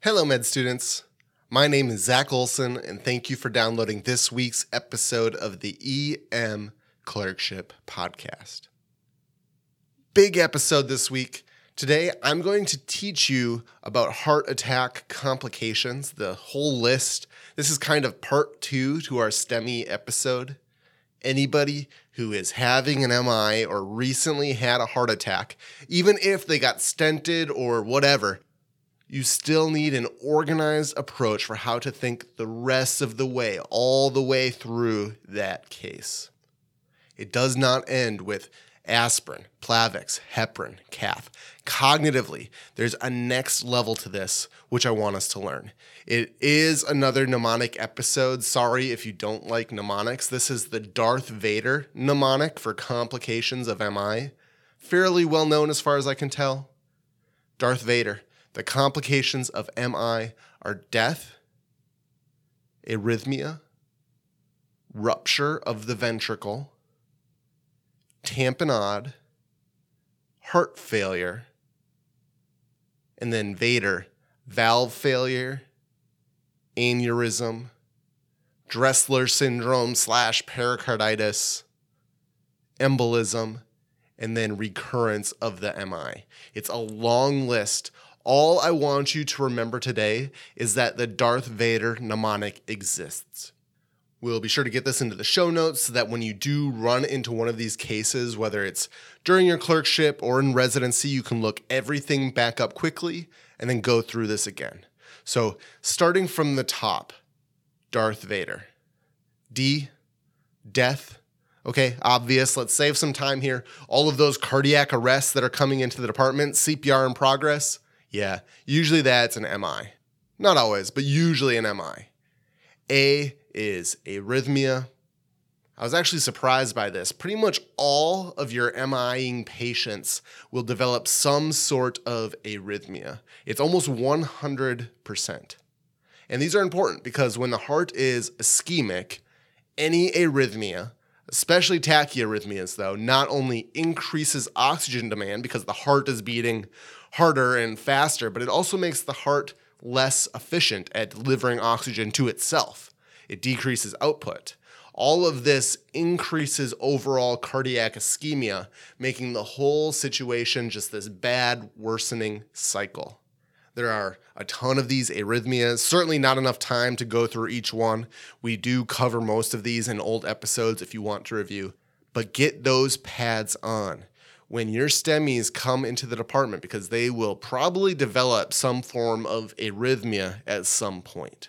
Hello, med students. My name is Zach Olson, and thank you for downloading this week's episode of the EM Clerkship Podcast. Big episode this week. Today, I'm going to teach you about heart attack complications, the whole list. This is kind of part two to our STEMI episode. Anybody who is having an MI or recently had a heart attack, even if they got stented or whatever, you still need an organized approach for how to think the rest of the way, all the way through that case. It does not end with aspirin, Plavix, heparin, cath. Cognitively, there's a next level to this, which I want us to learn. It is another mnemonic episode. Sorry if you don't like mnemonics. This is the Darth Vader mnemonic for complications of MI. Fairly well known as far as I can tell. Darth Vader the complications of MI are death, arrhythmia, rupture of the ventricle, tamponade, heart failure, and then Vader, valve failure, aneurysm, Dressler syndrome slash pericarditis, embolism, and then recurrence of the MI. It's a long list all I want you to remember today is that the Darth Vader mnemonic exists. We'll be sure to get this into the show notes so that when you do run into one of these cases, whether it's during your clerkship or in residency, you can look everything back up quickly and then go through this again. So, starting from the top, Darth Vader. D, death. Okay, obvious. Let's save some time here. All of those cardiac arrests that are coming into the department, CPR in progress. Yeah, usually that's an MI. Not always, but usually an MI. A is arrhythmia. I was actually surprised by this. Pretty much all of your MIing patients will develop some sort of arrhythmia. It's almost 100%. And these are important because when the heart is ischemic, any arrhythmia, especially tachyarrhythmias, though, not only increases oxygen demand because the heart is beating harder and faster, but it also makes the heart less efficient at delivering oxygen to itself. It decreases output. All of this increases overall cardiac ischemia, making the whole situation just this bad, worsening cycle. There are a ton of these arrhythmias, certainly not enough time to go through each one. We do cover most of these in old episodes if you want to review, but get those pads on when your STEMIs come into the department because they will probably develop some form of arrhythmia at some point.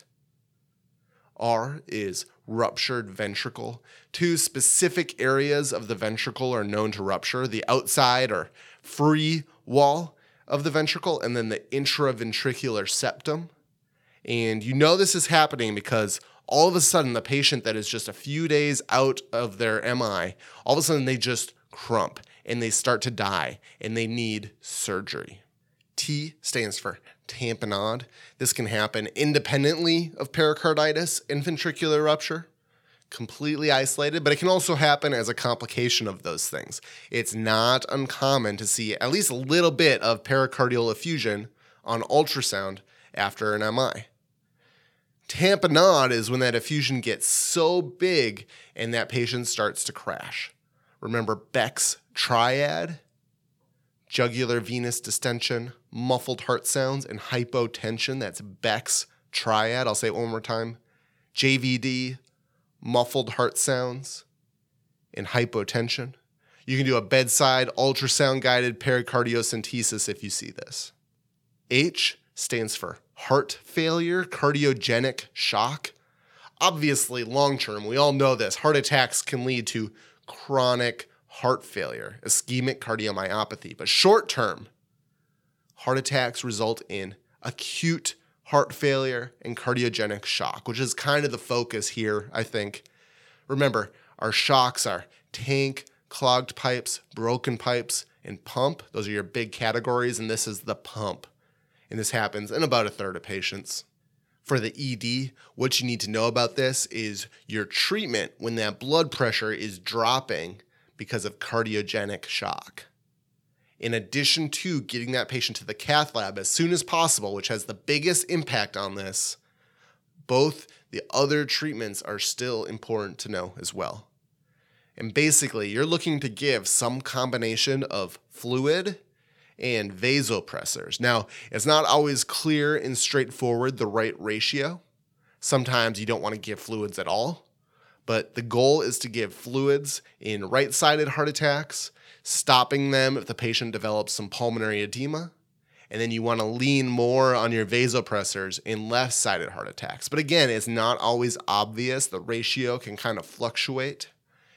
R is ruptured ventricle. Two specific areas of the ventricle are known to rupture the outside or free wall of the ventricle, and then the intraventricular septum. And you know this is happening because all of a sudden, the patient that is just a few days out of their MI, all of a sudden they just crump and they start to die and they need surgery. T stands for tamponade. This can happen independently of pericarditis and ventricular rupture, completely isolated, but it can also happen as a complication of those things. It's not uncommon to see at least a little bit of pericardial effusion on ultrasound after an MI. Tamponade is when that effusion gets so big and that patient starts to crash. Remember Beck's triad, jugular venous distension, muffled heart sounds, and hypotension. That's Beck's triad. I'll say it one more time JVD, muffled heart sounds, and hypotension. You can do a bedside ultrasound guided pericardiocentesis if you see this. H stands for heart failure, cardiogenic shock. Obviously, long term, we all know this. Heart attacks can lead to chronic heart failure, ischemic cardiomyopathy. But short term, heart attacks result in acute heart failure and cardiogenic shock, which is kind of the focus here, I think. Remember, our shocks are tank, clogged pipes, broken pipes, and pump. Those are your big categories, and this is the pump. And this happens in about a third of patients. For the ED, what you need to know about this is your treatment when that blood pressure is dropping because of cardiogenic shock. in addition to getting that patient to the cath lab as soon as possible, which has the biggest impact on this, both the other treatments are still important to know as well. And basically, you're looking to give some combination of fluid and vasopressors. Now, it's not always clear and straightforward the right ratio. Sometimes you don't want to give fluids at all, but the goal is to give fluids in right sided heart attacks, stopping them if the patient develops some pulmonary edema. And then you want to lean more on your vasopressors in left sided heart attacks. But again, it's not always obvious. The ratio can kind of fluctuate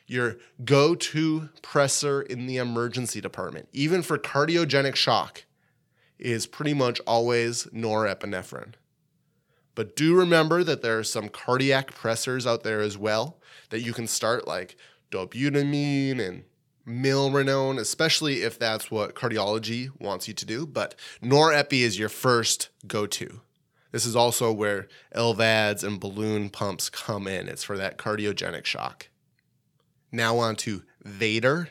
your go to pressor in the emergency department, even for cardiogenic shock, is pretty much always norepinephrine. But do remember that there are some cardiac pressors out there as well that you can start, like dobutamine and milrinone, especially if that's what cardiology wants you to do. But norepi is your first go to. This is also where LVADs and balloon pumps come in. It's for that cardiogenic shock. Now on to vader.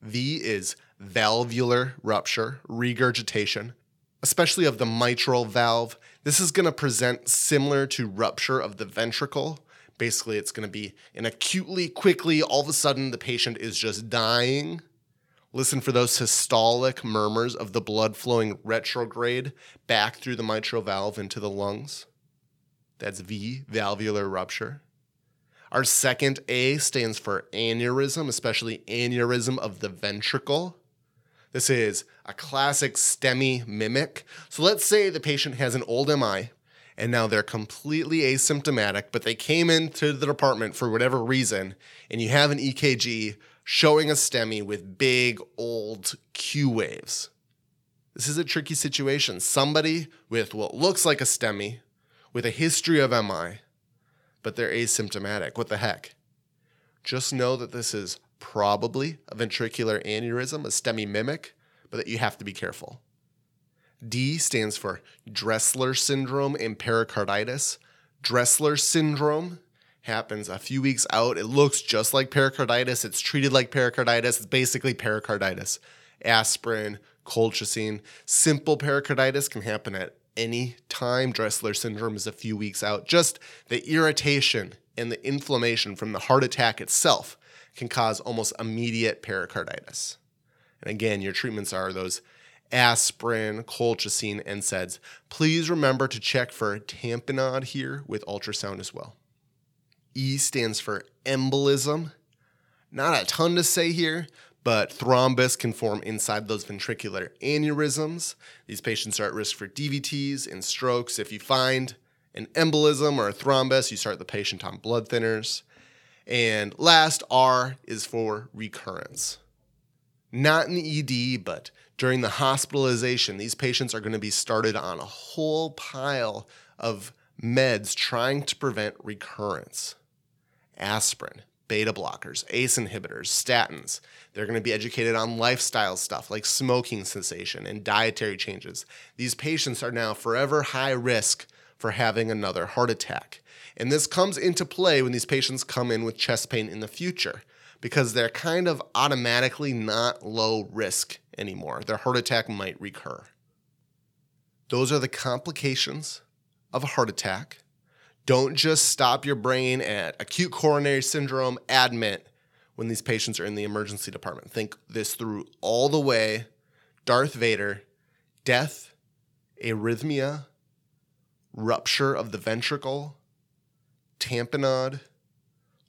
V is valvular rupture, regurgitation, especially of the mitral valve. This is going to present similar to rupture of the ventricle. Basically, it's going to be an acutely, quickly, all of a sudden, the patient is just dying. Listen for those systolic murmurs of the blood flowing retrograde back through the mitral valve into the lungs. That's V, valvular rupture. Our second A stands for aneurysm, especially aneurysm of the ventricle. This is a classic STEMI mimic. So let's say the patient has an old MI and now they're completely asymptomatic, but they came into the department for whatever reason, and you have an EKG showing a STEMI with big old Q waves. This is a tricky situation. Somebody with what looks like a STEMI, with a history of MI, but they're asymptomatic. What the heck? Just know that this is probably a ventricular aneurysm, a STEMI mimic, but that you have to be careful. D stands for Dressler syndrome and pericarditis. Dressler syndrome happens a few weeks out. It looks just like pericarditis. It's treated like pericarditis. It's basically pericarditis. Aspirin, colchicine. Simple pericarditis can happen at any time. Dressler syndrome is a few weeks out. Just the irritation and the inflammation from the heart attack itself can cause almost immediate pericarditis. And again, your treatments are those aspirin, colchicine, and NSAIDs. Please remember to check for tamponade here with ultrasound as well. E stands for embolism. Not a ton to say here, but thrombus can form inside those ventricular aneurysms. These patients are at risk for DVTs and strokes. If you find an embolism or a thrombus, you start the patient on blood thinners. And last, R is for recurrence. Not in the ED, but during the hospitalization, these patients are going to be started on a whole pile of meds trying to prevent recurrence. Aspirin, beta blockers, ACE inhibitors, statins. They're going to be educated on lifestyle stuff like smoking cessation and dietary changes. These patients are now forever high risk for having another heart attack. And this comes into play when these patients come in with chest pain in the future because they're kind of automatically not low risk anymore. Their heart attack might recur. Those are the complications of a heart attack. Don't just stop your brain at acute coronary syndrome, admit when these patients are in the emergency department. Think this through all the way Darth Vader, death, arrhythmia, rupture of the ventricle, tamponade,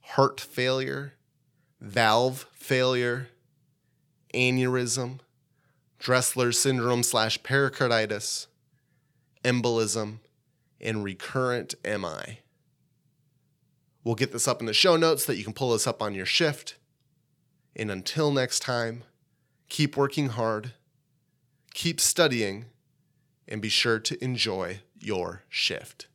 heart failure, valve failure, aneurysm, Dressler syndrome slash pericarditis, embolism, and recurrent MI. We'll get this up in the show notes so that you can pull this up on your shift. And until next time, keep working hard, keep studying, and be sure to enjoy your shift.